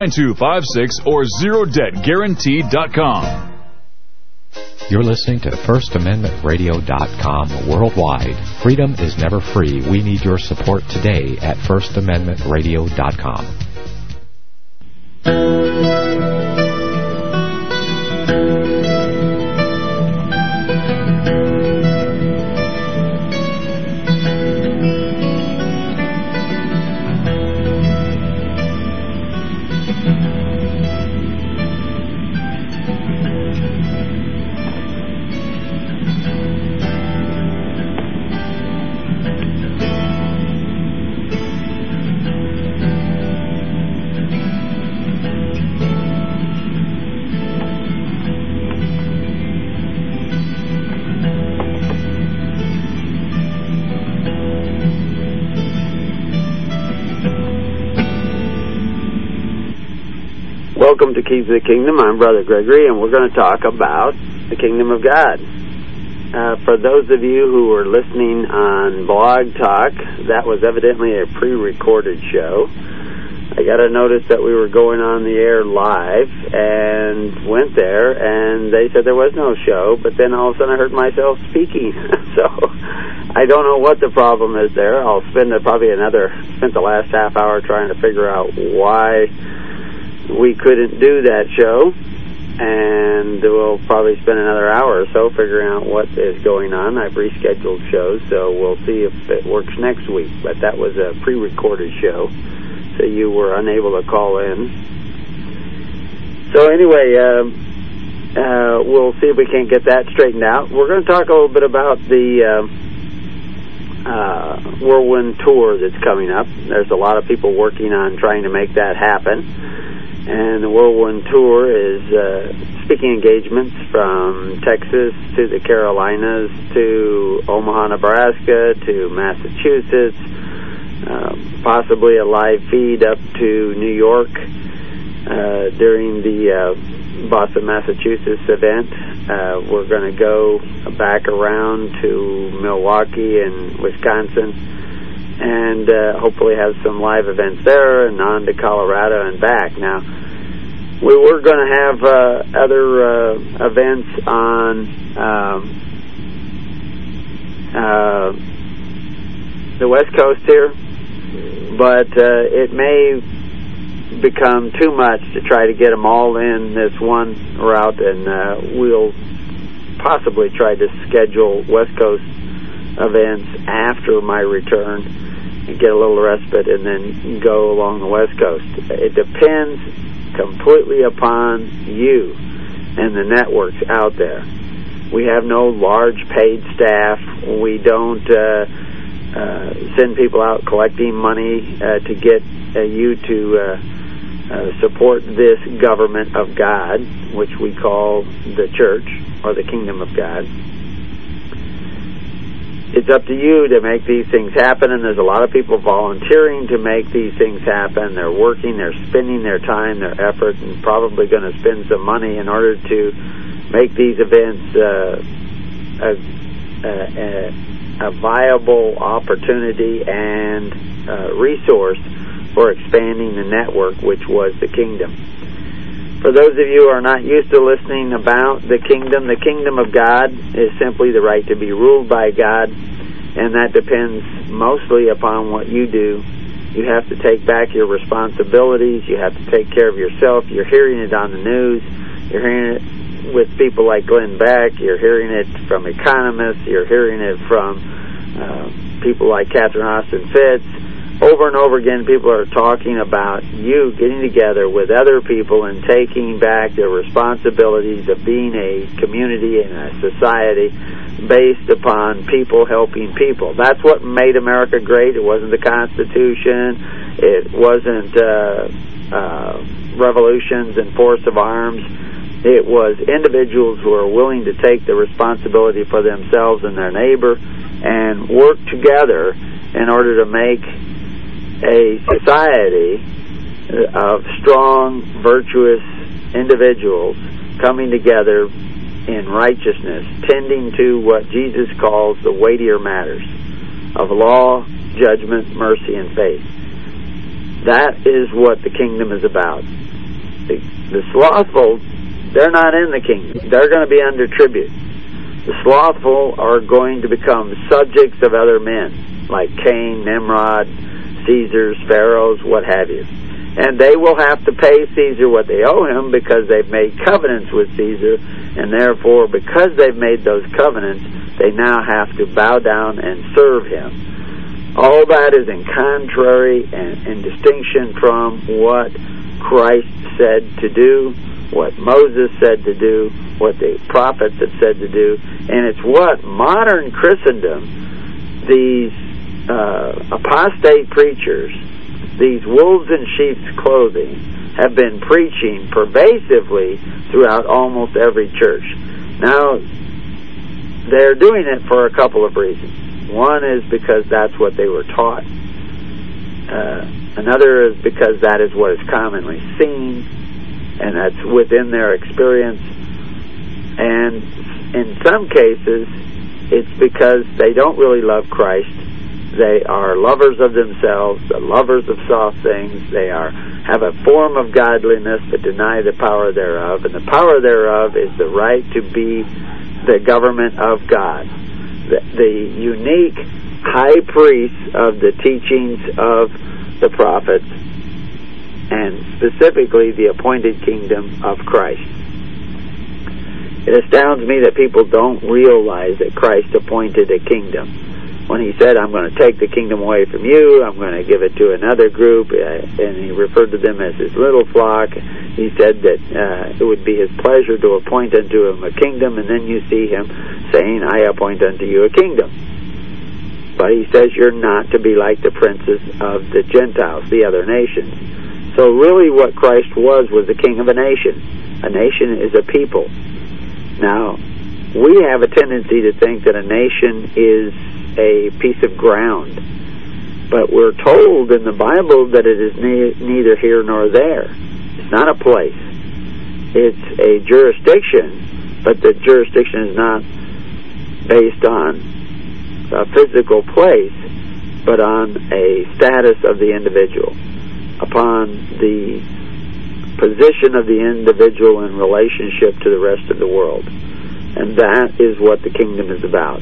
9256 or zerodebtguaranteed.com. You're listening to FirstAmendmentRadio.com worldwide. Freedom is never free. We need your support today at FirstAmendmentRadio.com. of the Kingdom. I'm Brother Gregory, and we're going to talk about the Kingdom of God. Uh, for those of you who were listening on Blog Talk, that was evidently a pre-recorded show. I got a notice that we were going on the air live and went there, and they said there was no show, but then all of a sudden I heard myself speaking. so I don't know what the problem is there. I'll spend probably another, spent the last half hour trying to figure out why we couldn't do that show, and we'll probably spend another hour or so figuring out what is going on. I've rescheduled shows, so we'll see if it works next week. But that was a pre-recorded show, so you were unable to call in. So anyway, uh, uh, we'll see if we can't get that straightened out. We're going to talk a little bit about the uh, uh, whirlwind tour that's coming up. There's a lot of people working on trying to make that happen and the Whirlwind Tour is uh, speaking engagements from Texas to the Carolinas to Omaha, Nebraska to Massachusetts, uh, possibly a live feed up to New York uh, during the uh, Boston, Massachusetts event. Uh, we're going to go back around to Milwaukee and Wisconsin and uh, hopefully have some live events there and on to Colorado and back. Now, we were going to have uh, other uh, events on um, uh, the West Coast here, but uh, it may become too much to try to get them all in this one route, and uh, we'll possibly try to schedule West Coast events after my return and get a little respite and then go along the West Coast. It depends completely upon you and the networks out there. We have no large paid staff. We don't uh, uh, send people out collecting money uh, to get uh, you to uh, uh, support this government of God, which we call the church or the kingdom of God it's up to you to make these things happen, and there's a lot of people volunteering to make these things happen. They're working, they're spending their time, their effort, and probably going to spend some money in order to make these events uh, a, a, a viable opportunity and uh, resource for expanding the network, which was the kingdom. For those of you who are not used to listening about the kingdom, the kingdom of God is simply the right to be ruled by God, and that depends mostly upon what you do. You have to take back your responsibilities. You have to take care of yourself. You're hearing it on the news. You're hearing it with people like Glenn Beck. You're hearing it from economists. You're hearing it from uh, people like Catherine Austin Fitts over and over again, people are talking about you getting together with other people and taking back their responsibilities of being a community and a society based upon people helping people. That's what made America great. It wasn't the Constitution. It wasn't uh, uh, revolutions and force of arms. It was individuals who are willing to take the responsibility for themselves and their neighbor and work together in order to make a society of strong, virtuous individuals coming together in righteousness, tending to what Jesus calls the weightier matters of law, judgment, mercy, and faith. That is what the kingdom is about. The, the slothful, they're not in the kingdom. They're going to be under tribute. The slothful are going to become subjects of other men, like Cain, Nimrod, Caesars, Pharaohs, what have you. And they will have to pay Caesar what they owe him because they've made covenants with Caesar, and therefore, because they've made those covenants, they now have to bow down and serve him. All that is in contrary and in distinction from what Christ said to do, what Moses said to do, what the prophets have said to do, and it's what modern Christendom, these uh, apostate preachers, these wolves in sheep's clothing, have been preaching pervasively throughout almost every church. Now, they're doing it for a couple of reasons. One is because that's what they were taught. Uh, another is because that is what is commonly seen, and that's within their experience. And in some cases, it's because they don't really love Christ. They are lovers of themselves, the lovers of soft things. They are have a form of godliness but deny the power thereof. And the power thereof is the right to be the government of God. The, the unique high priest of the teachings of the prophets and specifically the appointed kingdom of Christ. It astounds me that people don't realize that Christ appointed a kingdom when he said, I'm going to take the kingdom away from you, I'm going to give it to another group, uh, and he referred to them as his little flock, he said that uh, it would be his pleasure to appoint unto him a kingdom, and then you see him saying, I appoint unto you a kingdom. But he says you're not to be like the princes of the Gentiles, the other nations. So really what Christ was was the king of a nation. A nation is a people. Now, we have a tendency to think that a nation is a piece of ground. But we're told in the Bible that it is ne neither here nor there. It's not a place. It's a jurisdiction, but the jurisdiction is not based on a physical place, but on a status of the individual, upon the position of the individual in relationship to the rest of the world. And that is what the kingdom is about.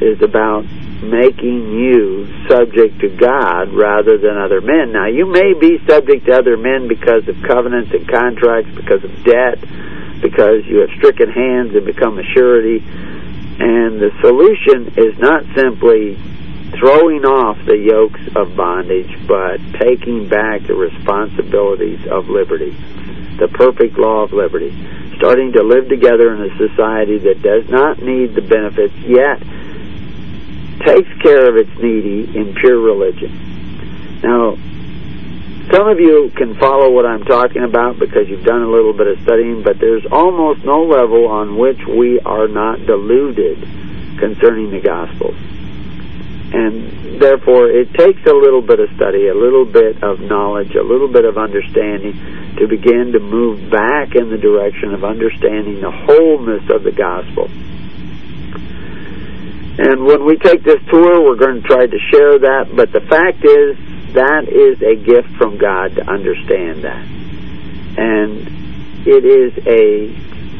Is about making you subject to God rather than other men. Now, you may be subject to other men because of covenants and contracts, because of debt, because you have stricken hands and become a surety. And the solution is not simply throwing off the yokes of bondage, but taking back the responsibilities of liberty, the perfect law of liberty, starting to live together in a society that does not need the benefits, yet takes care of its needy in pure religion. Now, some of you can follow what I'm talking about because you've done a little bit of studying, but there's almost no level on which we are not deluded concerning the Gospels. And therefore, it takes a little bit of study, a little bit of knowledge, a little bit of understanding to begin to move back in the direction of understanding the wholeness of the Gospel. And when we take this tour, we're going to try to share that. But the fact is, that is a gift from God to understand that. And it is a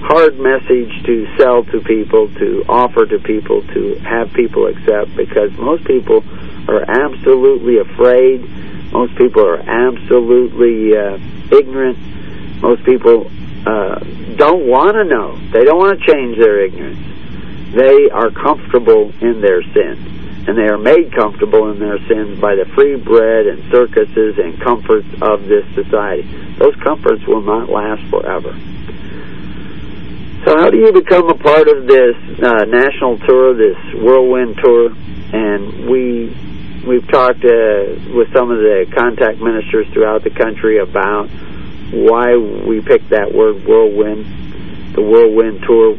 hard message to sell to people, to offer to people, to have people accept, because most people are absolutely afraid. Most people are absolutely uh, ignorant. Most people uh, don't want to know. They don't want to change their ignorance they are comfortable in their sin. And they are made comfortable in their sins by the free bread and circuses and comforts of this society. Those comforts will not last forever. So how do you become a part of this uh, national tour, this whirlwind tour? And we we've talked uh, with some of the contact ministers throughout the country about why we picked that word whirlwind, the whirlwind tour.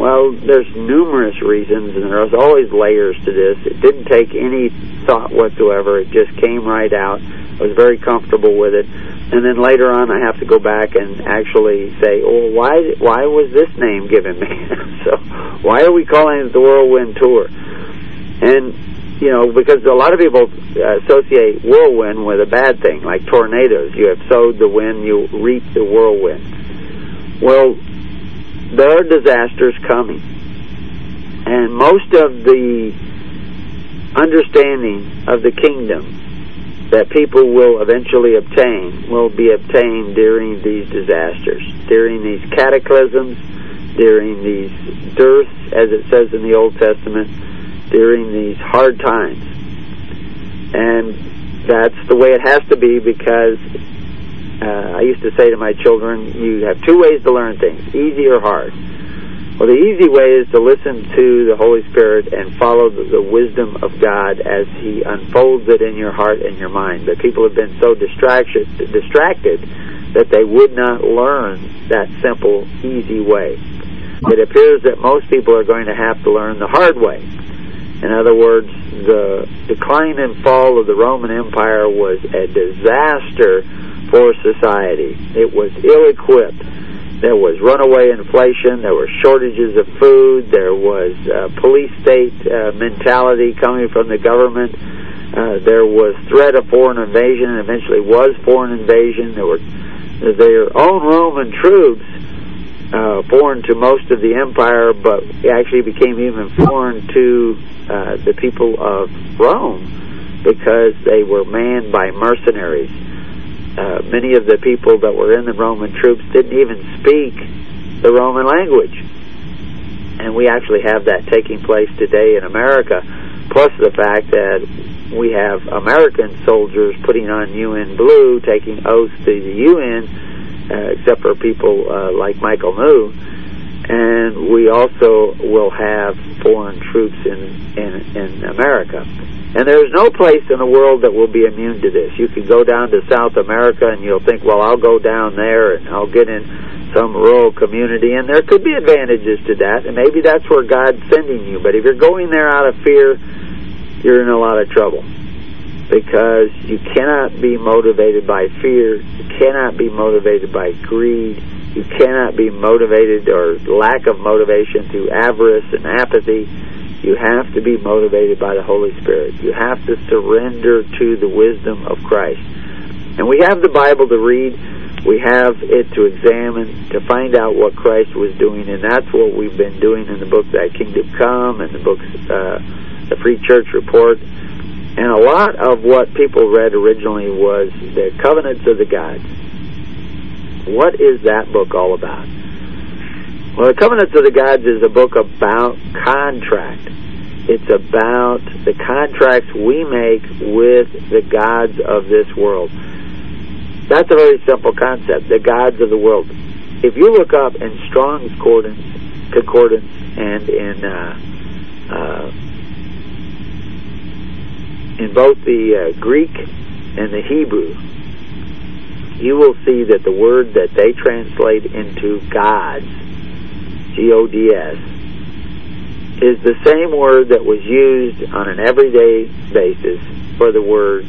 Well, there's numerous reasons, and there's always layers to this. It didn't take any thought whatsoever. It just came right out. I was very comfortable with it. And then later on, I have to go back and actually say, "Oh, why? Why was this name given me? so, why are we calling it the Whirlwind Tour?" And you know, because a lot of people associate whirlwind with a bad thing, like tornadoes. You have sowed the wind, you reap the whirlwind. Well, there are disasters coming. And most of the understanding of the kingdom that people will eventually obtain will be obtained during these disasters, during these cataclysms, during these dearths, as it says in the Old Testament, during these hard times. And that's the way it has to be because uh, I used to say to my children, you have two ways to learn things, easy or hard. Well, the easy way is to listen to the Holy Spirit and follow the, the, wisdom of God as He unfolds it in your heart and your mind. But people have been so distracted, distracted that they would not learn that simple, easy way. It appears that most people are going to have to learn the hard way. In other words, the decline and fall of the Roman Empire was a disaster for society. It was ill-equipped there was runaway inflation. There were shortages of food. There was uh, police state uh, mentality coming from the government. Uh, there was threat of foreign invasion, and eventually was foreign invasion. There were their own Roman troops uh, foreign to most of the empire, but actually became even foreign to uh, the people of Rome because they were manned by mercenaries uh, many of the people that were in the Roman troops didn't even speak the Roman language. And we actually have that taking place today in America, plus the fact that we have American soldiers putting on UN blue, taking oaths to the UN, uh, except for people uh, like Michael New. And we also will have foreign troops in, in, in America. And there's no place in the world that will be immune to this. You could go down to South America and you'll think, well, I'll go down there and I'll get in some rural community. And there could be advantages to that. And maybe that's where God's sending you. But if you're going there out of fear, you're in a lot of trouble. Because you cannot be motivated by fear. You cannot be motivated by greed. You cannot be motivated or lack of motivation through avarice and apathy you have to be motivated by the Holy Spirit. You have to surrender to the wisdom of Christ. And we have the Bible to read. We have it to examine, to find out what Christ was doing. And that's what we've been doing in the book Thy Kingdom Come and the books, uh, the Free Church Report. And a lot of what people read originally was the Covenants of the Gods. What is that book all about? Well, the Covenants of the Gods is a book about contract. It's about the contracts we make with the gods of this world. That's a very simple concept, the gods of the world. If you look up in Strong's Concordance, concordance and in uh, uh, in both the uh, Greek and the Hebrew, you will see that the word that they translate into gods G-O-D-S, is the same word that was used on an everyday basis for the word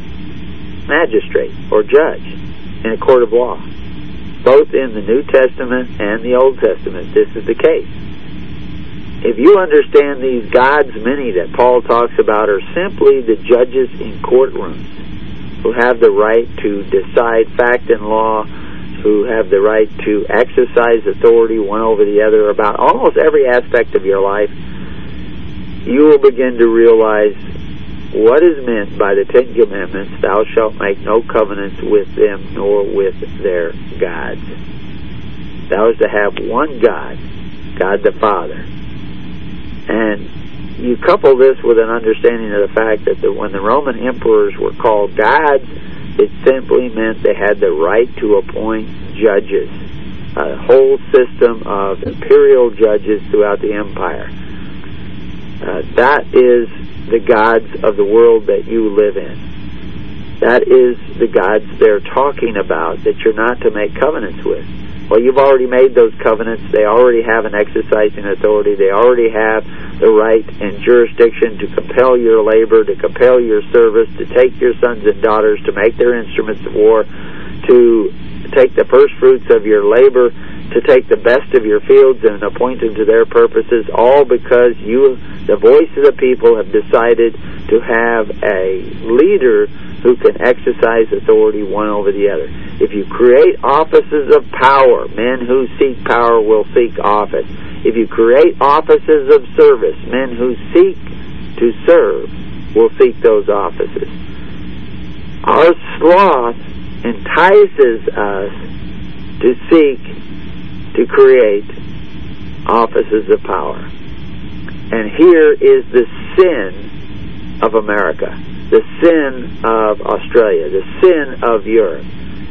magistrate or judge in a court of law. Both in the New Testament and the Old Testament, this is the case. If you understand these gods many that Paul talks about are simply the judges in courtrooms who have the right to decide fact and law who have the right to exercise authority one over the other about almost every aspect of your life, you will begin to realize what is meant by the Ten Commandments, thou shalt make no covenants with them nor with their gods. Thou is to have one God, God the Father. And you couple this with an understanding of the fact that the, when the Roman emperors were called gods, it simply meant they had the right to appoint judges, a whole system of imperial judges throughout the empire. Uh, that is the gods of the world that you live in. That is the gods they're talking about that you're not to make covenants with. Well, you've already made those covenants. They already have an exercising authority. They already have the right and jurisdiction to compel your labor, to compel your service, to take your sons and daughters, to make their instruments of war, to take the first fruits of your labor, to take the best of your fields and appoint them to their purposes, all because you, the voice of the people, have decided to have a leader who can exercise authority one over the other. If you create offices of power, men who seek power will seek office. If you create offices of service, men who seek to serve will seek those offices. Our sloth entices us to seek to create offices of power. And here is the sin of America, the sin of Australia, the sin of Europe,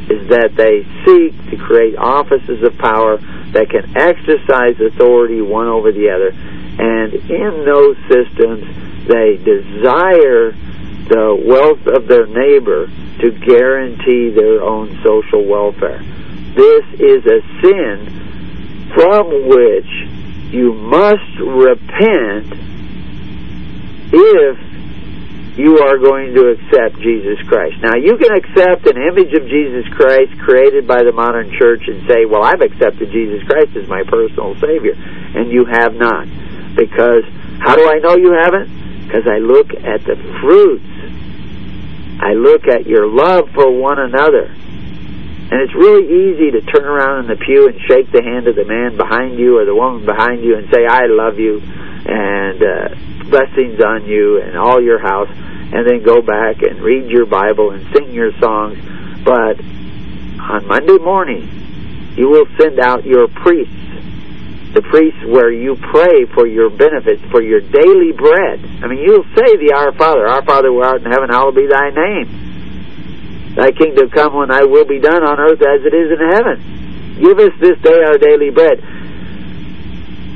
is that they seek to create offices of power that can exercise authority one over the other. And in those systems, they desire the wealth of their neighbor to guarantee their own social welfare. This is a sin from which you must repent if you are going to accept Jesus Christ. Now, you can accept an image of Jesus Christ created by the modern church and say, well, I've accepted Jesus Christ as my personal Savior. And you have not. Because, how do I know you haven't? Because I look at the fruits I look at your love for one another. And it's really easy to turn around in the pew and shake the hand of the man behind you or the woman behind you and say, I love you, and uh, blessings on you and all your house, and then go back and read your Bible and sing your songs. But on Monday morning, you will send out your priests the priests where you pray for your benefits, for your daily bread. I mean, you'll say the Our Father, Our Father who art in heaven, hallowed be thy name. Thy kingdom come when thy will be done on earth as it is in heaven. Give us this day our daily bread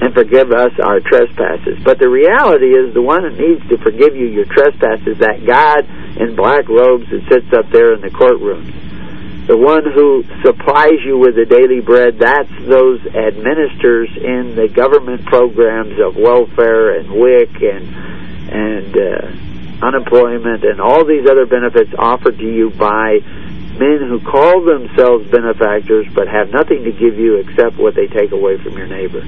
and forgive us our trespasses. But the reality is the one that needs to forgive you your trespasses, that God in black robes that sits up there in the courtroom the one who supplies you with the daily bread, that's those administrators in the government programs of welfare and WIC and and uh, unemployment and all these other benefits offered to you by men who call themselves benefactors but have nothing to give you except what they take away from your neighbor.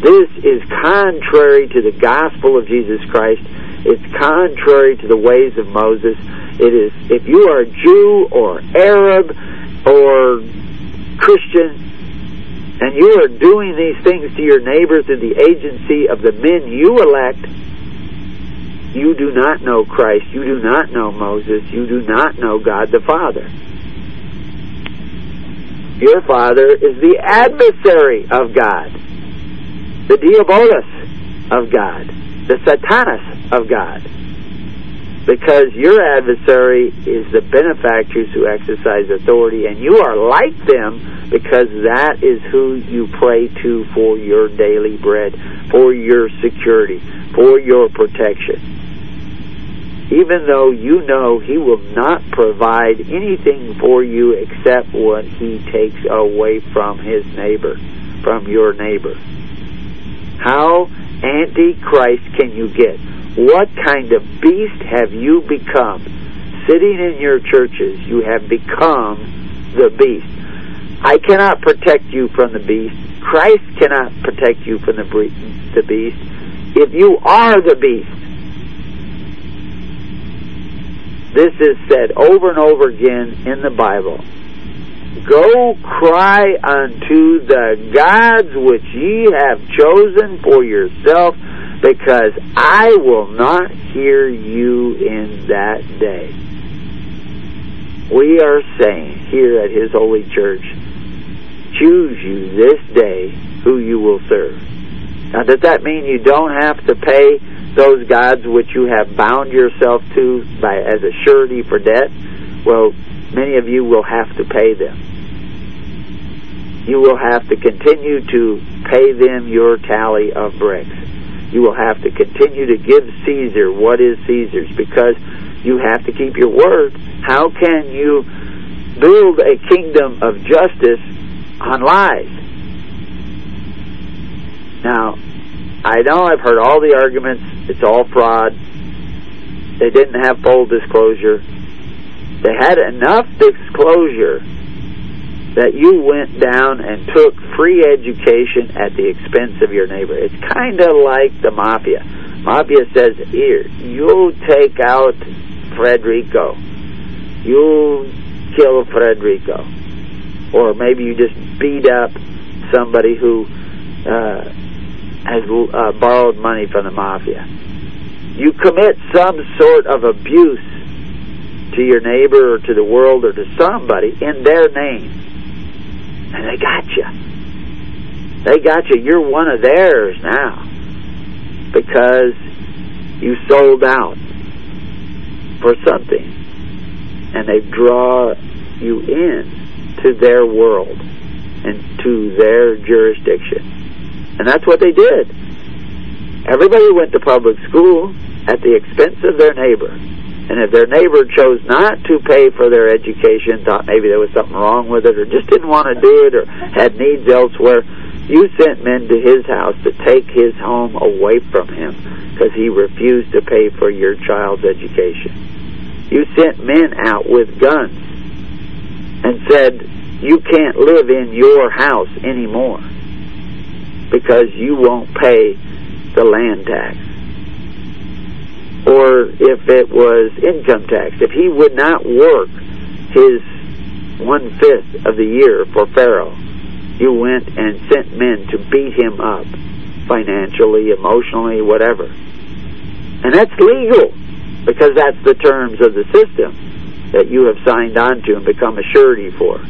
This is contrary to the gospel of Jesus Christ. It's contrary to the ways of Moses. It is, if you are Jew or Arab or Christian, and you are doing these things to your neighbor through the agency of the men you elect, you do not know Christ. You do not know Moses. You do not know God the Father. Your father is the adversary of God, the diabolus of God, the satanus of God because your adversary is the benefactors who exercise authority, and you are like them because that is who you pray to for your daily bread, for your security, for your protection. Even though you know he will not provide anything for you except what he takes away from his neighbor, from your neighbor. How anti-Christ can you get? What kind of beast have you become? Sitting in your churches, you have become the beast. I cannot protect you from the beast. Christ cannot protect you from the, the beast. If you are the beast, this is said over and over again in the Bible. Go cry unto the gods which ye have chosen for yourself because I will not hear you in that day. We are saying here at His Holy Church, choose you this day who you will serve. Now, does that mean you don't have to pay those gods which you have bound yourself to by as a surety for debt? Well, many of you will have to pay them. You will have to continue to pay them your tally of bricks you will have to continue to give Caesar what is Caesar's because you have to keep your word. How can you build a kingdom of justice on lies? Now, I know I've heard all the arguments. It's all fraud. They didn't have full disclosure. They had enough disclosure that you went down and took free education at the expense of your neighbor. It's kind of like the mafia. Mafia says, here, you take out Frederico. You kill Frederico. Or maybe you just beat up somebody who uh, has uh, borrowed money from the mafia. You commit some sort of abuse to your neighbor or to the world or to somebody in their name and they got you. They got you. You're one of theirs now because you sold out for something, and they draw you in to their world and to their jurisdiction, and that's what they did. Everybody went to public school at the expense of their neighbor. And if their neighbor chose not to pay for their education, thought maybe there was something wrong with it, or just didn't want to do it, or had needs elsewhere, you sent men to his house to take his home away from him because he refused to pay for your child's education. You sent men out with guns and said, you can't live in your house anymore because you won't pay the land tax or if it was income tax. If he would not work his one fifth of the year for Pharaoh, you went and sent men to beat him up financially, emotionally, whatever. And that's legal because that's the terms of the system that you have signed on to and become a surety for.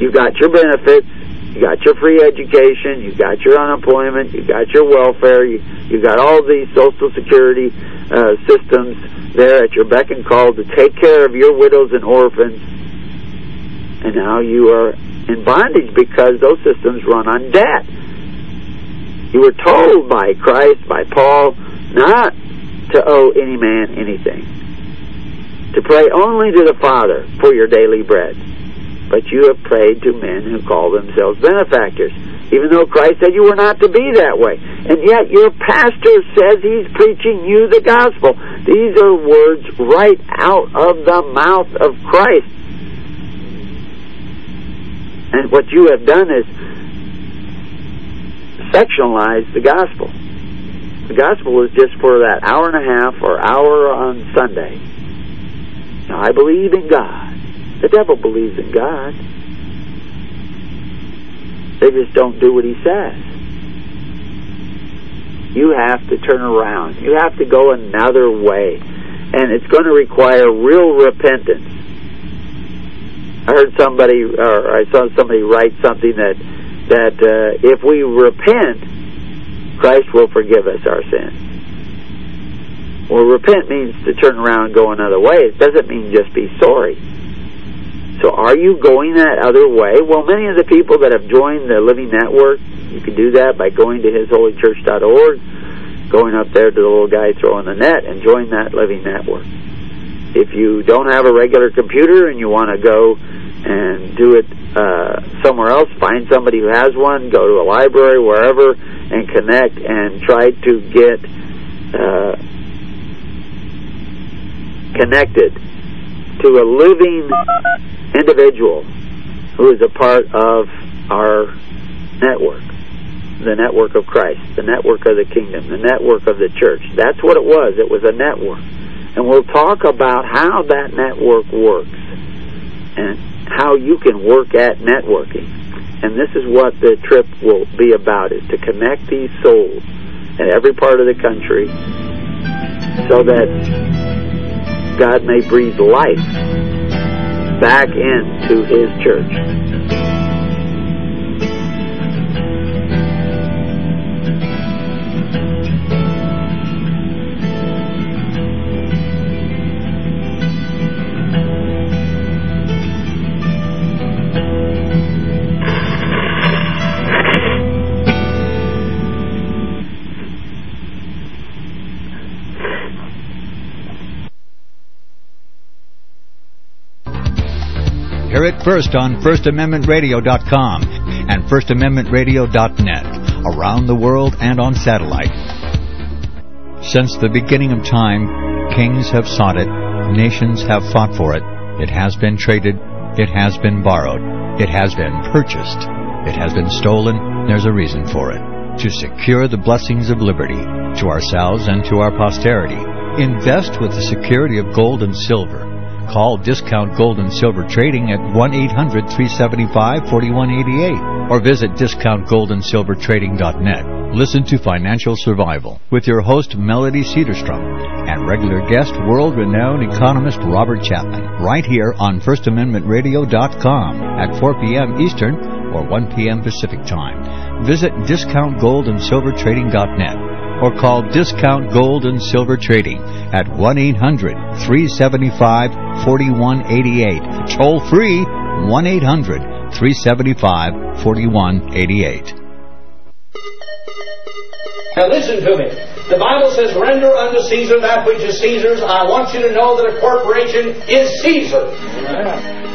You got your benefits, you got your free education, you got your unemployment, you got your welfare, you you got all these social security uh, systems there at your beck and call to take care of your widows and orphans. And now you are in bondage because those systems run on debt. You were told by Christ, by Paul, not to owe any man anything. To pray only to the Father for your daily bread. But you have prayed to men who call themselves benefactors even though Christ said you were not to be that way. And yet your pastor says he's preaching you the gospel. These are words right out of the mouth of Christ. And what you have done is sectionalize the gospel. The gospel is just for that hour and a half or hour on Sunday. Now, I believe in God. The devil believes in God. They just don't do what he says. You have to turn around. You have to go another way. And it's going to require real repentance. I heard somebody, or I saw somebody write something that that uh, if we repent, Christ will forgive us our sins. Well, repent means to turn around and go another way. It doesn't mean just be sorry. So are you going that other way? Well, many of the people that have joined the Living Network, you can do that by going to hisholychurch.org, going up there to the little guy throwing the net, and join that Living Network. If you don't have a regular computer and you want to go and do it uh, somewhere else, find somebody who has one, go to a library, wherever, and connect and try to get uh, connected to a living individual who is a part of our network, the network of Christ, the network of the kingdom, the network of the church. That's what it was. It was a network. And we'll talk about how that network works and how you can work at networking. And this is what the trip will be about, is to connect these souls in every part of the country so that God may breathe life back into his church. First on FirstAmendmentRadio.com and FirstAmendmentRadio.net, around the world and on satellite. Since the beginning of time, kings have sought it, nations have fought for it, it has been traded, It has been borrowed. It has been purchased. It has been stolen. There's a reason for it. To secure the blessings of liberty to ourselves and to our posterity, invest with the security of gold and silver. Call Discount Gold and Silver Trading at 1-800-375-4188 or visit discountgoldandsilvertrading.net. Listen to Financial Survival with your host Melody Cedarstrom and regular guest world-renowned economist Robert Chapman right here on FirstAmendmentRadio.com at 4 p.m. Eastern or 1 p.m. Pacific Time. Visit discountgoldandsilvertrading.net or call Discount Gold and Silver Trading at 1-800-375-4188. Toll free 1-800-375-4188. Now listen to me. The Bible says, render unto Caesar that which is Caesar's. I want you to know that a corporation is Caesar.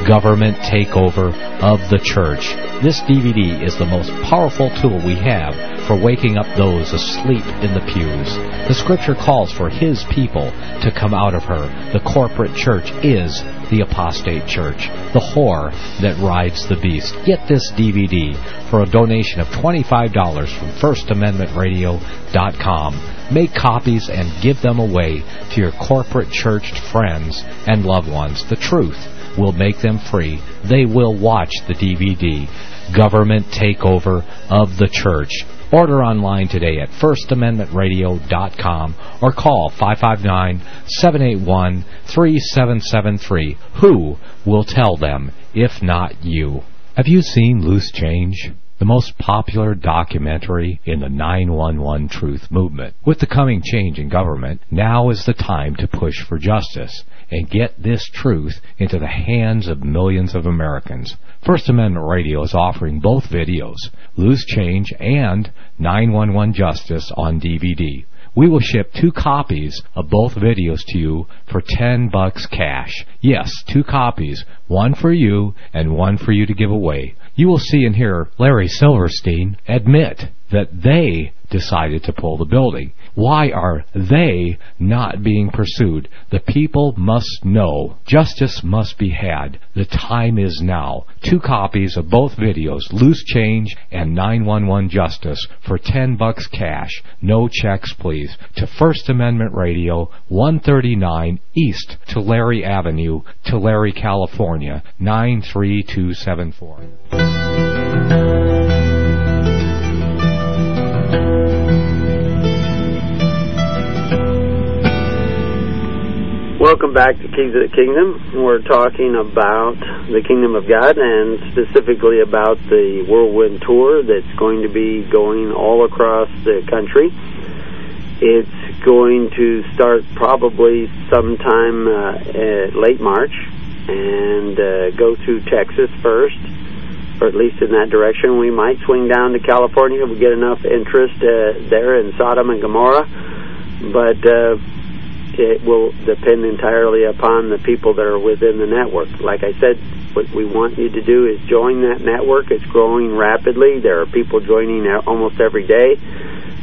Government takeover of the church. This DVD is the most powerful tool we have for waking up those asleep in the pews. The scripture calls for his people to come out of her. The corporate church is the apostate church, the whore that rides the beast. Get this DVD for a donation of $25 from FirstAmendmentRadio.com. Make copies and give them away to your corporate churched friends and loved ones. The truth will make them free. They will watch the DVD, Government Takeover of the Church. Order online today at FirstAmendmentRadio.com or call 559-781-3773. Who will tell them if not you? Have you seen Loose Change? The most popular documentary in the 911 truth movement. With the coming change in government, now is the time to push for justice and get this truth into the hands of millions of Americans. First Amendment Radio is offering both videos, Loose Change and 911 Justice on DVD. We will ship two copies of both videos to you for 10 bucks cash. Yes, two copies, one for you and one for you to give away you will see and hear Larry Silverstein admit that they decided to pull the building. Why are they not being pursued? The people must know. Justice must be had. The time is now. Two copies of both videos, Loose Change and 911 Justice, for 10 bucks cash. No checks, please. To First Amendment Radio, 139 East Tulare Avenue, Tulare, California, 93274. Welcome back to Keys of the Kingdom. We're talking about the Kingdom of God and specifically about the Whirlwind Tour that's going to be going all across the country. It's going to start probably sometime uh, late March and uh, go through Texas first, or at least in that direction. We might swing down to California if we get enough interest uh, there in Sodom and Gomorrah. But uh, it will depend entirely upon the people that are within the network. Like I said, what we want you to do is join that network. It's growing rapidly. There are people joining almost every day,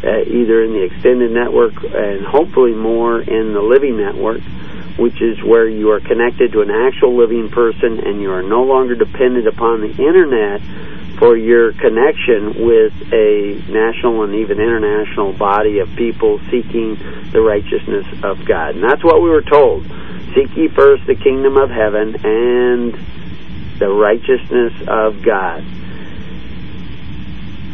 uh, either in the extended network and hopefully more in the living network, which is where you are connected to an actual living person and you are no longer dependent upon the internet for your connection with a national and even international body of people seeking the righteousness of God. And that's what we were told. Seek ye first the kingdom of heaven and the righteousness of God.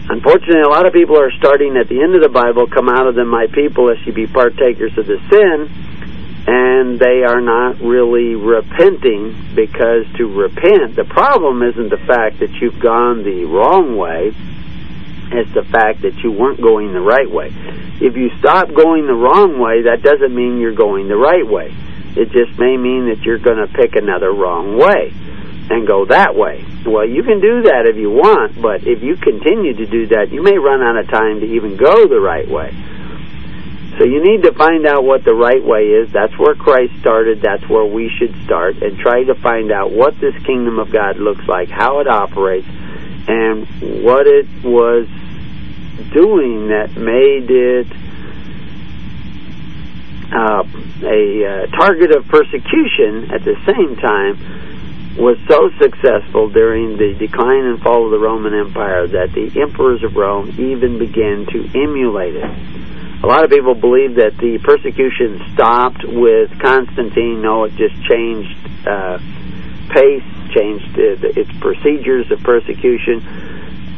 Unfortunately, a lot of people are starting at the end of the Bible, come out of them, my people, lest ye be partakers of the sin and they are not really repenting because to repent, the problem isn't the fact that you've gone the wrong way, it's the fact that you weren't going the right way. If you stop going the wrong way, that doesn't mean you're going the right way. It just may mean that you're going to pick another wrong way and go that way. Well, you can do that if you want, but if you continue to do that, you may run out of time to even go the right way. So you need to find out what the right way is. That's where Christ started. That's where we should start and try to find out what this kingdom of God looks like, how it operates, and what it was doing that made it uh, a uh, target of persecution at the same time was so successful during the decline and fall of the Roman Empire that the emperors of Rome even began to emulate it. A lot of people believe that the persecution stopped with Constantine. No, it just changed uh, pace, changed uh, its procedures of persecution.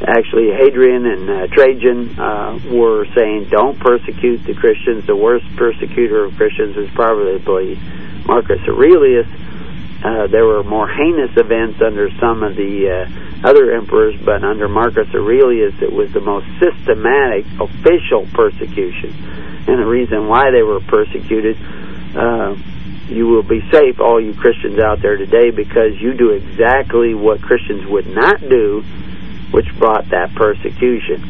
Actually, Hadrian and uh, Trajan uh, were saying, don't persecute the Christians. The worst persecutor of Christians was probably Marcus Aurelius uh, there were more heinous events under some of the uh, other emperors, but under Marcus Aurelius, it was the most systematic official persecution. And the reason why they were persecuted, uh, you will be safe, all you Christians out there today, because you do exactly what Christians would not do, which brought that persecution.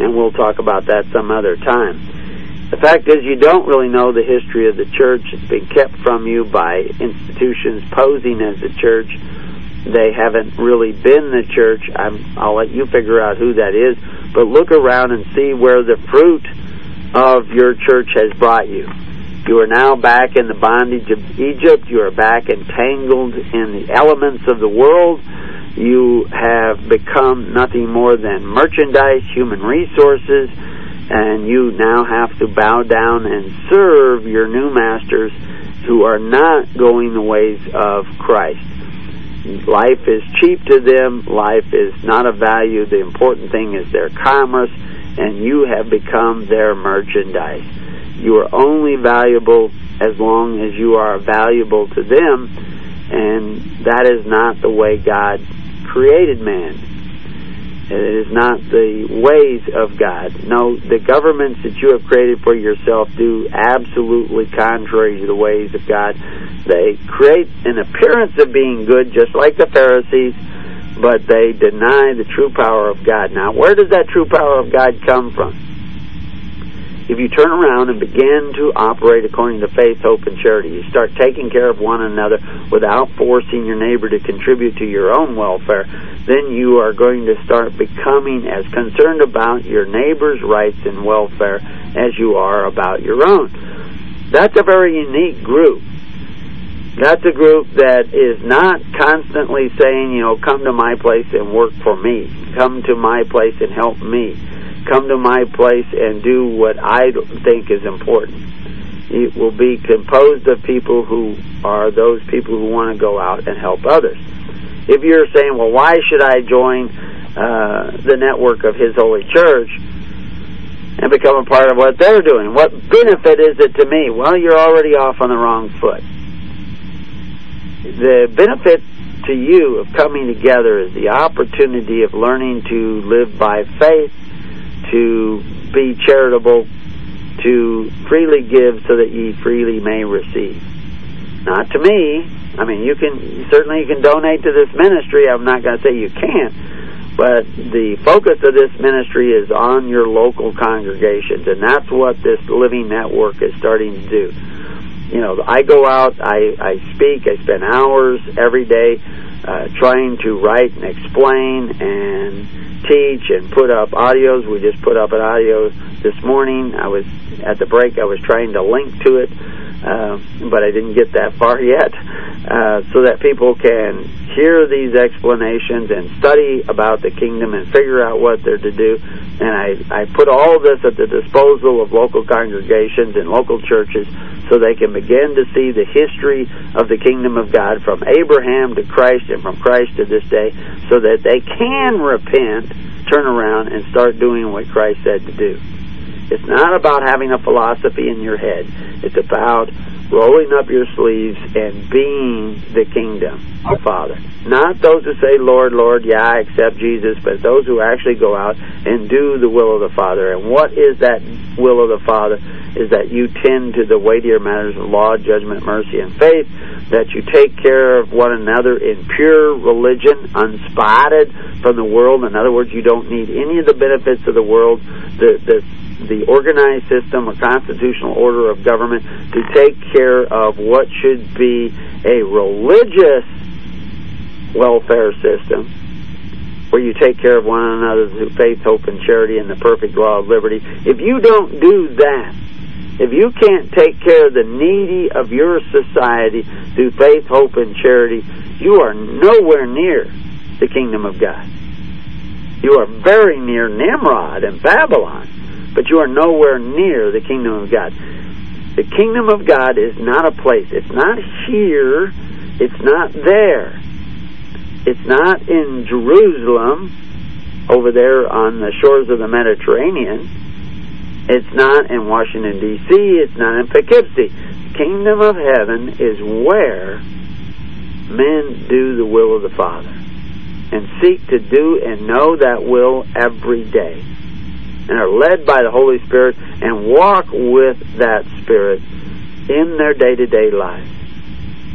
And we'll talk about that some other time. The fact is, you don't really know the history of the church. It's been kept from you by institutions posing as the church. They haven't really been the church. I'm, I'll let you figure out who that is. But look around and see where the fruit of your church has brought you. You are now back in the bondage of Egypt. You are back entangled in the elements of the world. You have become nothing more than merchandise, human resources and you now have to bow down and serve your new masters who are not going the ways of Christ. Life is cheap to them. Life is not of value. The important thing is their commerce, and you have become their merchandise. You are only valuable as long as you are valuable to them, and that is not the way God created man. It is not the ways of God. No, the governments that you have created for yourself do absolutely contrary to the ways of God. They create an appearance of being good, just like the Pharisees, but they deny the true power of God. Now, where does that true power of God come from? if you turn around and begin to operate according to faith, hope, and charity, you start taking care of one another without forcing your neighbor to contribute to your own welfare, then you are going to start becoming as concerned about your neighbor's rights and welfare as you are about your own. That's a very unique group. That's a group that is not constantly saying, you know, come to my place and work for me. Come to my place and help me come to my place and do what I think is important. It will be composed of people who are those people who want to go out and help others. If you're saying, well, why should I join uh, the network of His Holy Church and become a part of what they're doing? What benefit is it to me? Well, you're already off on the wrong foot. The benefit to you of coming together is the opportunity of learning to live by faith to be charitable, to freely give so that ye freely may receive. Not to me. I mean, you can certainly you can donate to this ministry. I'm not going to say you can't, but the focus of this ministry is on your local congregations, and that's what this Living Network is starting to do. You know, I go out, I, I speak, I spend hours every day uh, trying to write and explain and teach and put up audios. We just put up an audio this morning. I was at the break. I was trying to link to it, uh, but I didn't get that far yet, uh, so that people can hear these explanations and study about the kingdom and figure out what they're to do. And I, I put all this at the disposal of local congregations and local churches so they can begin to see the history of the kingdom of God from Abraham to Christ and from Christ to this day so that they can repent, turn around, and start doing what Christ said to do. It's not about having a philosophy in your head. It's about rolling up your sleeves and being the kingdom of Father. Not those who say, Lord, Lord, yeah, I accept Jesus, but those who actually go out and do the will of the Father. And what is that will of the Father? Is that you tend to the weightier matters of law, judgment, mercy, and faith, that you take care of one another in pure religion, unspotted from the world. In other words, you don't need any of the benefits of the world. The, the the organized system or constitutional order of government to take care of what should be a religious welfare system where you take care of one another through faith, hope, and charity and the perfect law of liberty. If you don't do that, if you can't take care of the needy of your society through faith, hope, and charity, you are nowhere near the kingdom of God. You are very near Nimrod and Babylon, but you are nowhere near the kingdom of God. The kingdom of God is not a place. It's not here. It's not there. It's not in Jerusalem over there on the shores of the Mediterranean. It's not in Washington, D.C. It's not in Poughkeepsie. The kingdom of heaven is where men do the will of the Father and seek to do and know that will every day and are led by the Holy Spirit and walk with that Spirit in their day-to-day life.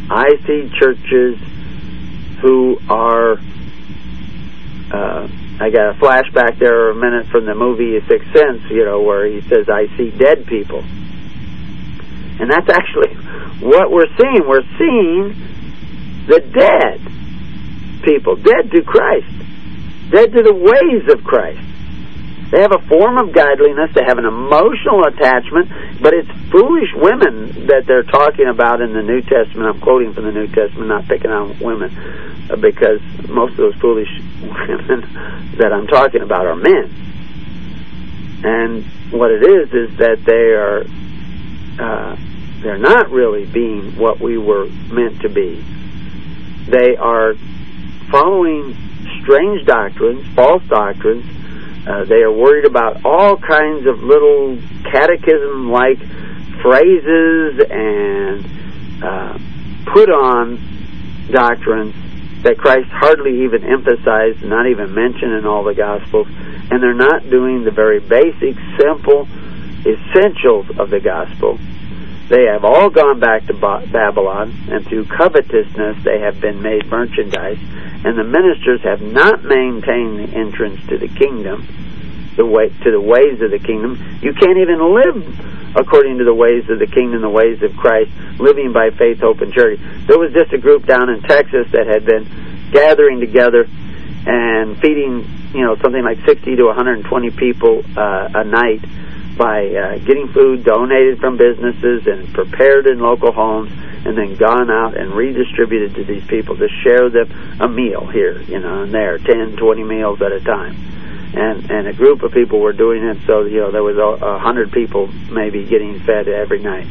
I see churches who are uh, I got a flashback there a minute from the movie Sixth Sense, you know, where he says, I see dead people. And that's actually what we're seeing. We're seeing the dead people, dead to Christ, dead to the ways of Christ. They have a form of godliness, they have an emotional attachment, but it's foolish women that they're talking about in the New Testament. I'm quoting from the New Testament, not picking on women, uh, because most of those foolish women that I'm talking about are men. And what it is is that they are uh, they're not really being what we were meant to be. They are following strange doctrines, false doctrines. Uh, they are worried about all kinds of little catechism-like phrases and uh, put-on doctrines that Christ hardly even emphasized, not even mentioned in all the Gospels, and they're not doing the very basic, simple essentials of the Gospel they have all gone back to Babylon, and through covetousness they have been made merchandise, and the ministers have not maintained the entrance to the kingdom, the way to the ways of the kingdom. You can't even live according to the ways of the kingdom, the ways of Christ, living by faith, hope, and charity. There was just a group down in Texas that had been gathering together and feeding, you know, something like 60 to 120 people uh, a night by uh, getting food donated from businesses and prepared in local homes and then gone out and redistributed to these people to share them a meal here, you know, and there, 10, 20 meals at a time. And and a group of people were doing it, so you know there was a, a hundred people maybe getting fed every night,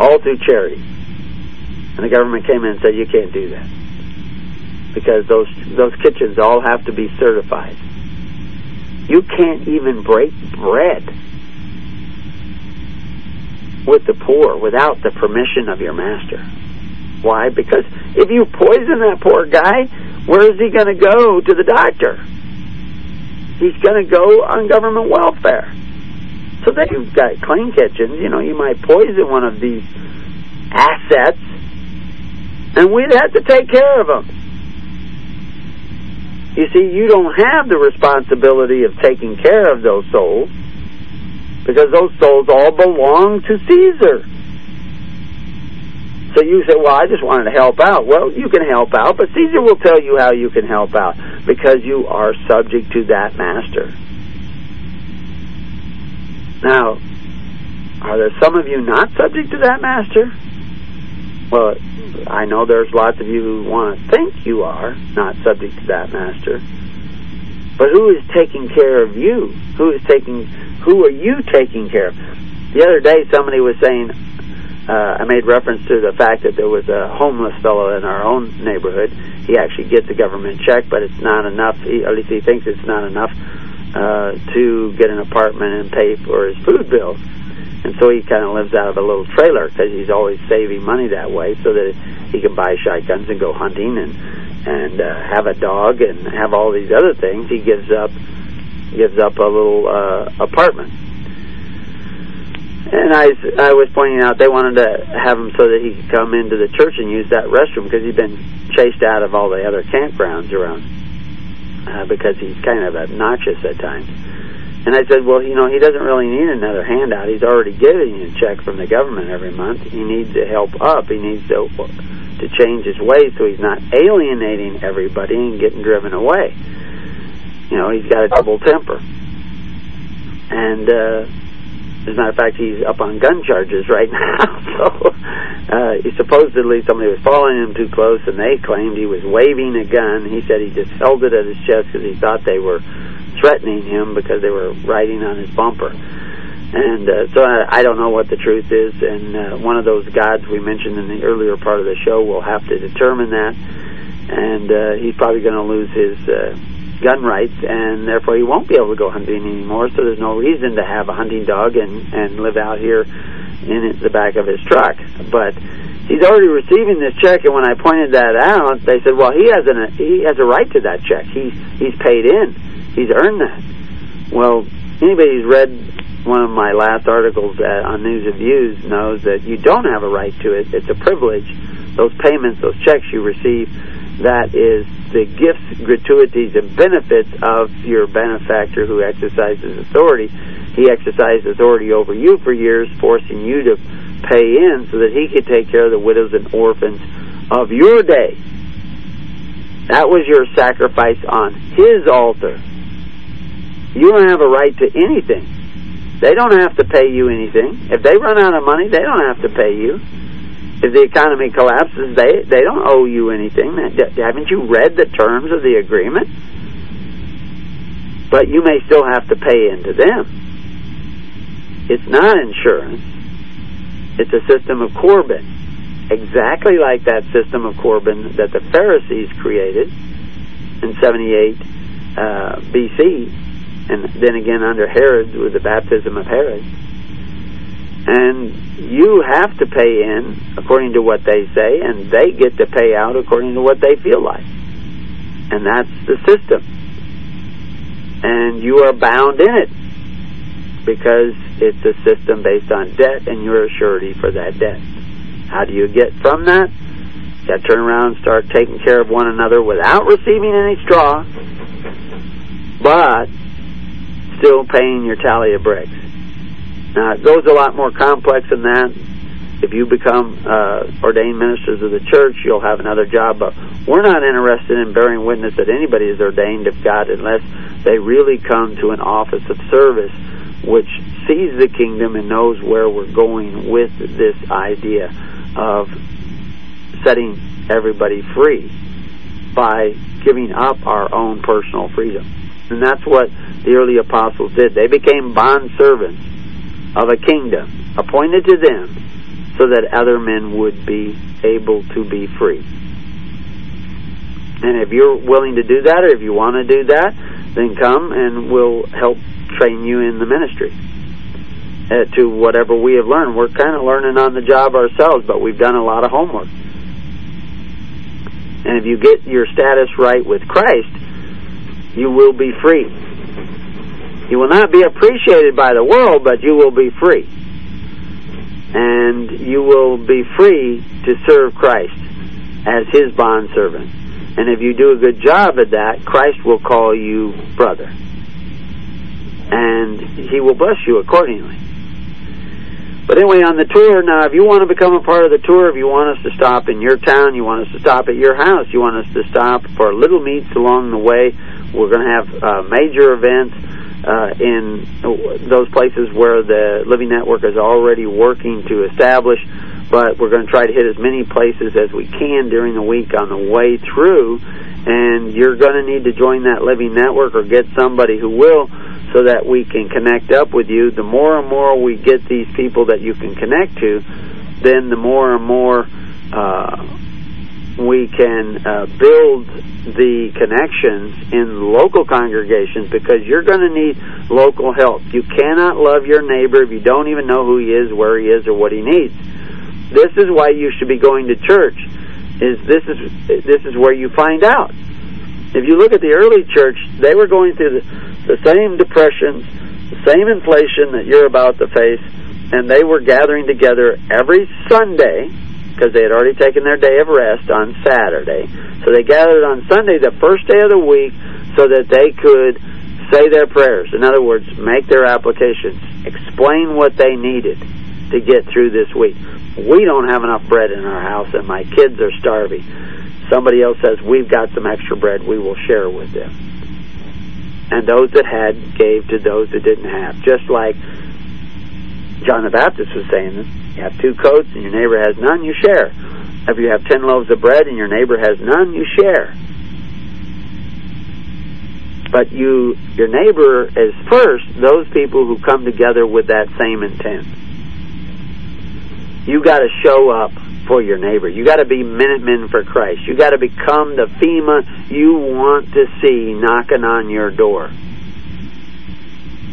all through charity. And the government came in and said you can't do that because those those kitchens all have to be certified you can't even break bread with the poor without the permission of your master. Why? Because if you poison that poor guy, where is he going to go to the doctor? He's going to go on government welfare. So then you've got clean kitchens. You know, you might poison one of these assets, and we'd have to take care of them. You see, you don't have the responsibility of taking care of those souls because those souls all belong to Caesar. So you say, well, I just wanted to help out. Well, you can help out, but Caesar will tell you how you can help out because you are subject to that master. Now, are there some of you not subject to that master? Well, I know there's lots of you who want to think you are not subject to that master. But who is taking care of you? Who is taking? Who are you taking care of? The other day, somebody was saying, uh, I made reference to the fact that there was a homeless fellow in our own neighborhood. He actually gets a government check, but it's not enough. He, at least he thinks it's not enough uh, to get an apartment and pay for his food bills. And so he kind of lives out of a little trailer because he's always saving money that way so that he can buy shotguns and go hunting and and uh, have a dog and have all these other things. He gives up gives up a little uh, apartment. And I, I was pointing out they wanted to have him so that he could come into the church and use that restroom because he'd been chased out of all the other campgrounds around uh, because he's kind of obnoxious at times. And I said, well, you know, he doesn't really need another handout. He's already getting a check from the government every month. He needs to help up. He needs to to change his ways so he's not alienating everybody and getting driven away. You know, he's got a double temper. And uh, as a matter of fact, he's up on gun charges right now. so uh, supposedly somebody was following him too close, and they claimed he was waving a gun. He said he just held it at his chest because he thought they were threatening him because they were riding on his bumper. And uh, so I, I don't know what the truth is. And uh, one of those gods we mentioned in the earlier part of the show will have to determine that. And uh, he's probably going to lose his uh, gun rights, and therefore he won't be able to go hunting anymore. So there's no reason to have a hunting dog and and live out here in the back of his truck. But he's already receiving this check, and when I pointed that out, they said, "Well, he has an he has a right to that check. He's he's paid in. He's earned that." Well, anybody who's read one of my last articles at, on News and Views knows that you don't have a right to it. It's a privilege. Those payments, those checks you receive, that is the gifts, gratuities, and benefits of your benefactor who exercises authority. He exercised authority over you for years, forcing you to pay in so that he could take care of the widows and orphans of your day. That was your sacrifice on his altar. You don't have a right to anything. They don't have to pay you anything. If they run out of money, they don't have to pay you. If the economy collapses, they they don't owe you anything. Haven't you read the terms of the agreement? But you may still have to pay into them. It's not insurance. It's a system of Corban. exactly like that system of Corban that the Pharisees created in 78 uh, BC, and then again under Herod with the baptism of Herod. And you have to pay in according to what they say, and they get to pay out according to what they feel like. And that's the system. And you are bound in it because it's a system based on debt, and you're a surety for that debt. How do you get from that? You got to turn around and start taking care of one another without receiving any straw, but still paying your tally of bricks. Now, it goes a lot more complex than that. If you become uh, ordained ministers of the church, you'll have another job. But we're not interested in bearing witness that anybody is ordained of God unless they really come to an office of service which sees the kingdom and knows where we're going with this idea of setting everybody free by giving up our own personal freedom. And that's what the early apostles did. They became bond servants of a kingdom appointed to them so that other men would be able to be free. And if you're willing to do that or if you want to do that, then come and we'll help train you in the ministry uh, to whatever we have learned. We're kind of learning on the job ourselves, but we've done a lot of homework. And if you get your status right with Christ, you will be free. You will not be appreciated by the world, but you will be free. And you will be free to serve Christ as his bondservant. And if you do a good job at that, Christ will call you brother. And he will bless you accordingly. But anyway, on the tour, now, if you want to become a part of the tour, if you want us to stop in your town, you want us to stop at your house, you want us to stop for little meets along the way, we're going to have uh, major events uh, in those places where the Living Network is already working to establish, but we're going to try to hit as many places as we can during the week on the way through. And you're going to need to join that Living Network or get somebody who will so that we can connect up with you. The more and more we get these people that you can connect to, then the more and more uh, we can uh, build the connections in local congregations because you're going to need local help. You cannot love your neighbor if you don't even know who he is, where he is, or what he needs. This is why you should be going to church. Is this is this is where you find out. If you look at the early church, they were going through the, the same depressions, the same inflation that you're about to face, and they were gathering together every Sunday because they had already taken their day of rest on Saturday. So they gathered on Sunday, the first day of the week, so that they could say their prayers. In other words, make their applications, explain what they needed to get through this week. We don't have enough bread in our house, and my kids are starving. Somebody else says, We've got some extra bread, we will share with them. And those that had gave to those that didn't have. Just like John the Baptist was saying, You have two coats and your neighbor has none, you share. If you have ten loaves of bread and your neighbor has none, you share. But you, your neighbor is first those people who come together with that same intent. You got to show up for your neighbor. You got to be Minutemen for Christ. You got to become the FEMA you want to see knocking on your door.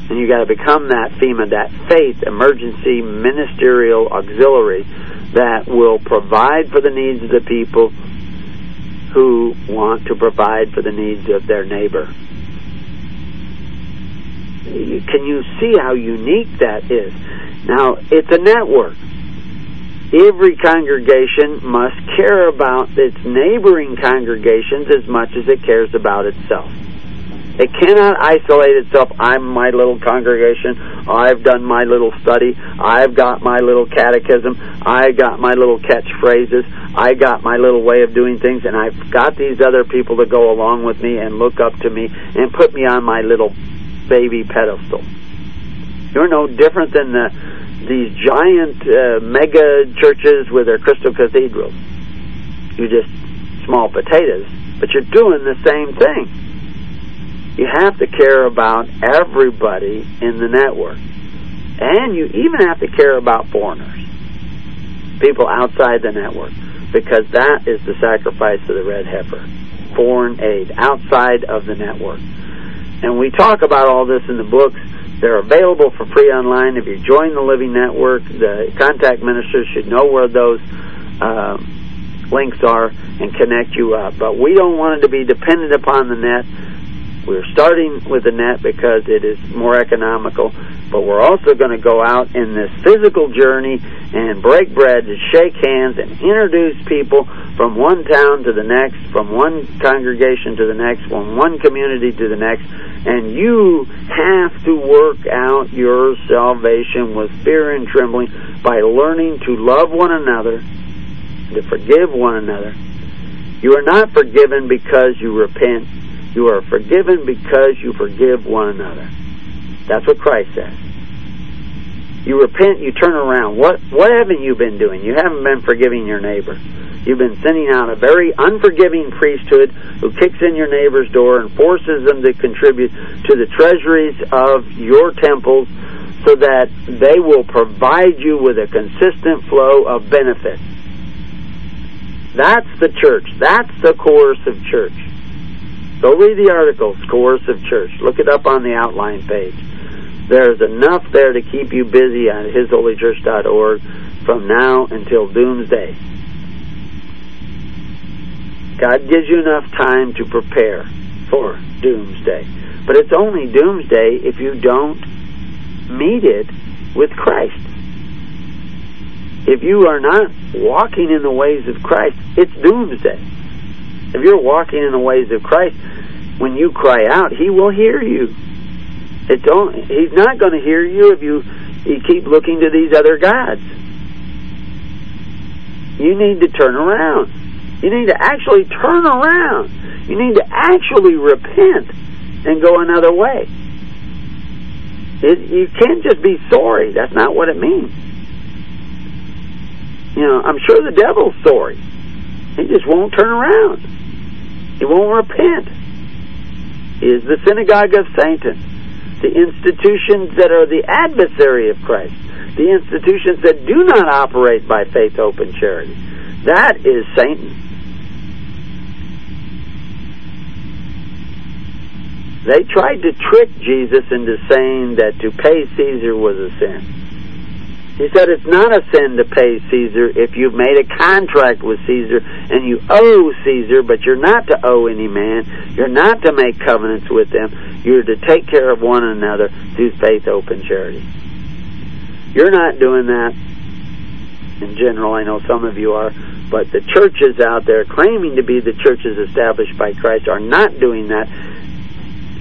And you got to become that FEMA, that faith emergency ministerial auxiliary that will provide for the needs of the people who want to provide for the needs of their neighbor. Can you see how unique that is? Now, it's a network. Every congregation must care about its neighboring congregations as much as it cares about itself. It cannot isolate itself. I'm my little congregation. I've done my little study. I've got my little catechism. I've got my little catchphrases. I got my little way of doing things, and I've got these other people to go along with me and look up to me and put me on my little baby pedestal. You're no different than the, these giant uh, mega churches with their crystal cathedrals. You're just small potatoes, but you're doing the same thing. You have to care about everybody in the network. And you even have to care about foreigners, people outside the network, because that is the sacrifice of the red heifer, foreign aid, outside of the network. And we talk about all this in the books. They're available for free online. If you join the Living Network, the contact ministers should know where those uh, links are and connect you up. But we don't want it to be dependent upon the net. We're starting with the net because it is more economical, but we're also going to go out in this physical journey and break bread and shake hands and introduce people from one town to the next, from one congregation to the next, from one community to the next, and you have to work out your salvation with fear and trembling by learning to love one another, to forgive one another. You are not forgiven because you repent you are forgiven because you forgive one another. That's what Christ says. You repent, you turn around. What what haven't you been doing? You haven't been forgiving your neighbor. You've been sending out a very unforgiving priesthood who kicks in your neighbor's door and forces them to contribute to the treasuries of your temples so that they will provide you with a consistent flow of benefits. That's the church. That's the coercive church. Go read the articles, Coercive Church. Look it up on the outline page. There's enough there to keep you busy on hisholychurch.org from now until doomsday. God gives you enough time to prepare for doomsday. But it's only doomsday if you don't meet it with Christ. If you are not walking in the ways of Christ, it's doomsday. If you're walking in the ways of Christ, when you cry out, He will hear you. It don't. He's not going to hear you if you you keep looking to these other gods. You need to turn around. You need to actually turn around. You need to actually repent and go another way. It, you can't just be sorry. That's not what it means. You know, I'm sure the devil's sorry. He just won't turn around. He won't repent. He is the synagogue of Satan. The institutions that are the adversary of Christ. The institutions that do not operate by faith, hope, and charity. That is Satan. They tried to trick Jesus into saying that to pay Caesar was a sin. He said it's not a sin to pay Caesar if you've made a contract with Caesar and you owe Caesar, but you're not to owe any man. You're not to make covenants with them. You're to take care of one another through faith, open charity. You're not doing that in general. I know some of you are. But the churches out there claiming to be the churches established by Christ are not doing that.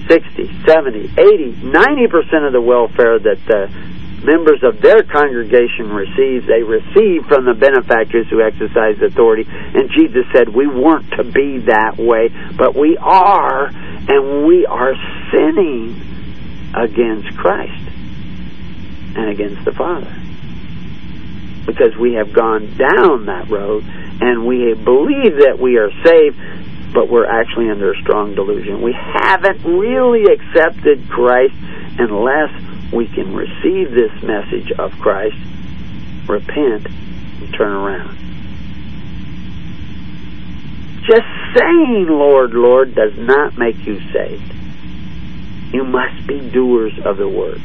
60, 70, 80, 90% of the welfare that the members of their congregation receive, they receive from the benefactors who exercise authority. And Jesus said, we weren't to be that way, but we are, and we are sinning against Christ and against the Father. because we have gone down that road and we believe that we are saved, but we're actually under a strong delusion. We haven't really accepted Christ unless we can receive this message of Christ, repent, and turn around. Just saying, Lord, Lord, does not make you saved. You must be doers of the word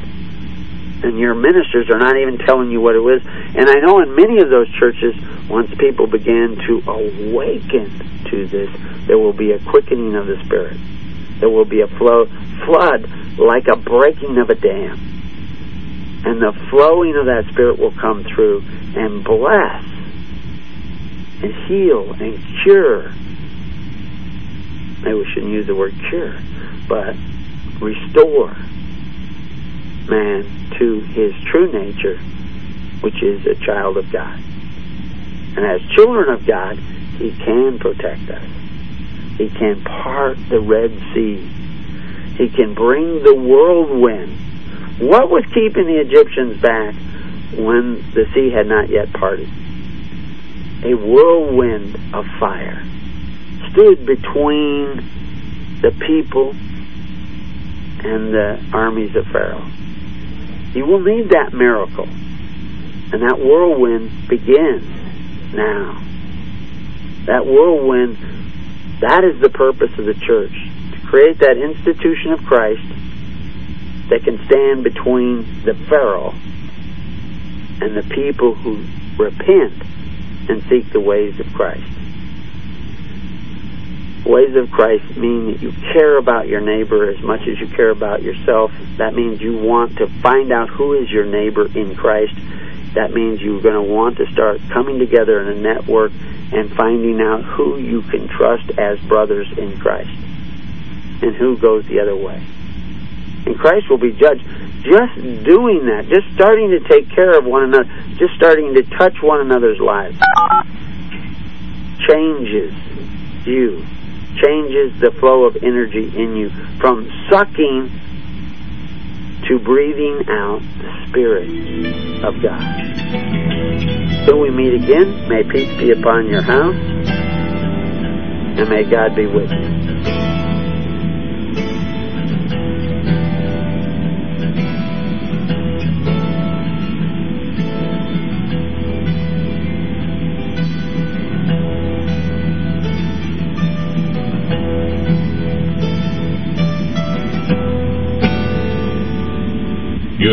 and your ministers are not even telling you what it is. And I know in many of those churches, once people begin to awaken to this, there will be a quickening of the Spirit. There will be a flow, flood like a breaking of a dam. And the flowing of that Spirit will come through and bless and heal and cure. Maybe we shouldn't use the word cure, but restore man to his true nature, which is a child of God. And as children of God, he can protect us. He can part the Red Sea. He can bring the whirlwind. What was keeping the Egyptians back when the sea had not yet parted? A whirlwind of fire stood between the people and the armies of Pharaoh. You will need that miracle. And that whirlwind begins now. That whirlwind, that is the purpose of the church. To create that institution of Christ that can stand between the Pharaoh and the people who repent and seek the ways of Christ ways of Christ mean that you care about your neighbor as much as you care about yourself. That means you want to find out who is your neighbor in Christ. That means you're going to want to start coming together in a network and finding out who you can trust as brothers in Christ and who goes the other way. And Christ will be judged. Just doing that, just starting to take care of one another, just starting to touch one another's lives changes you changes the flow of energy in you from sucking to breathing out the Spirit of God. Till we meet again, may peace be upon your house, and may God be with you. You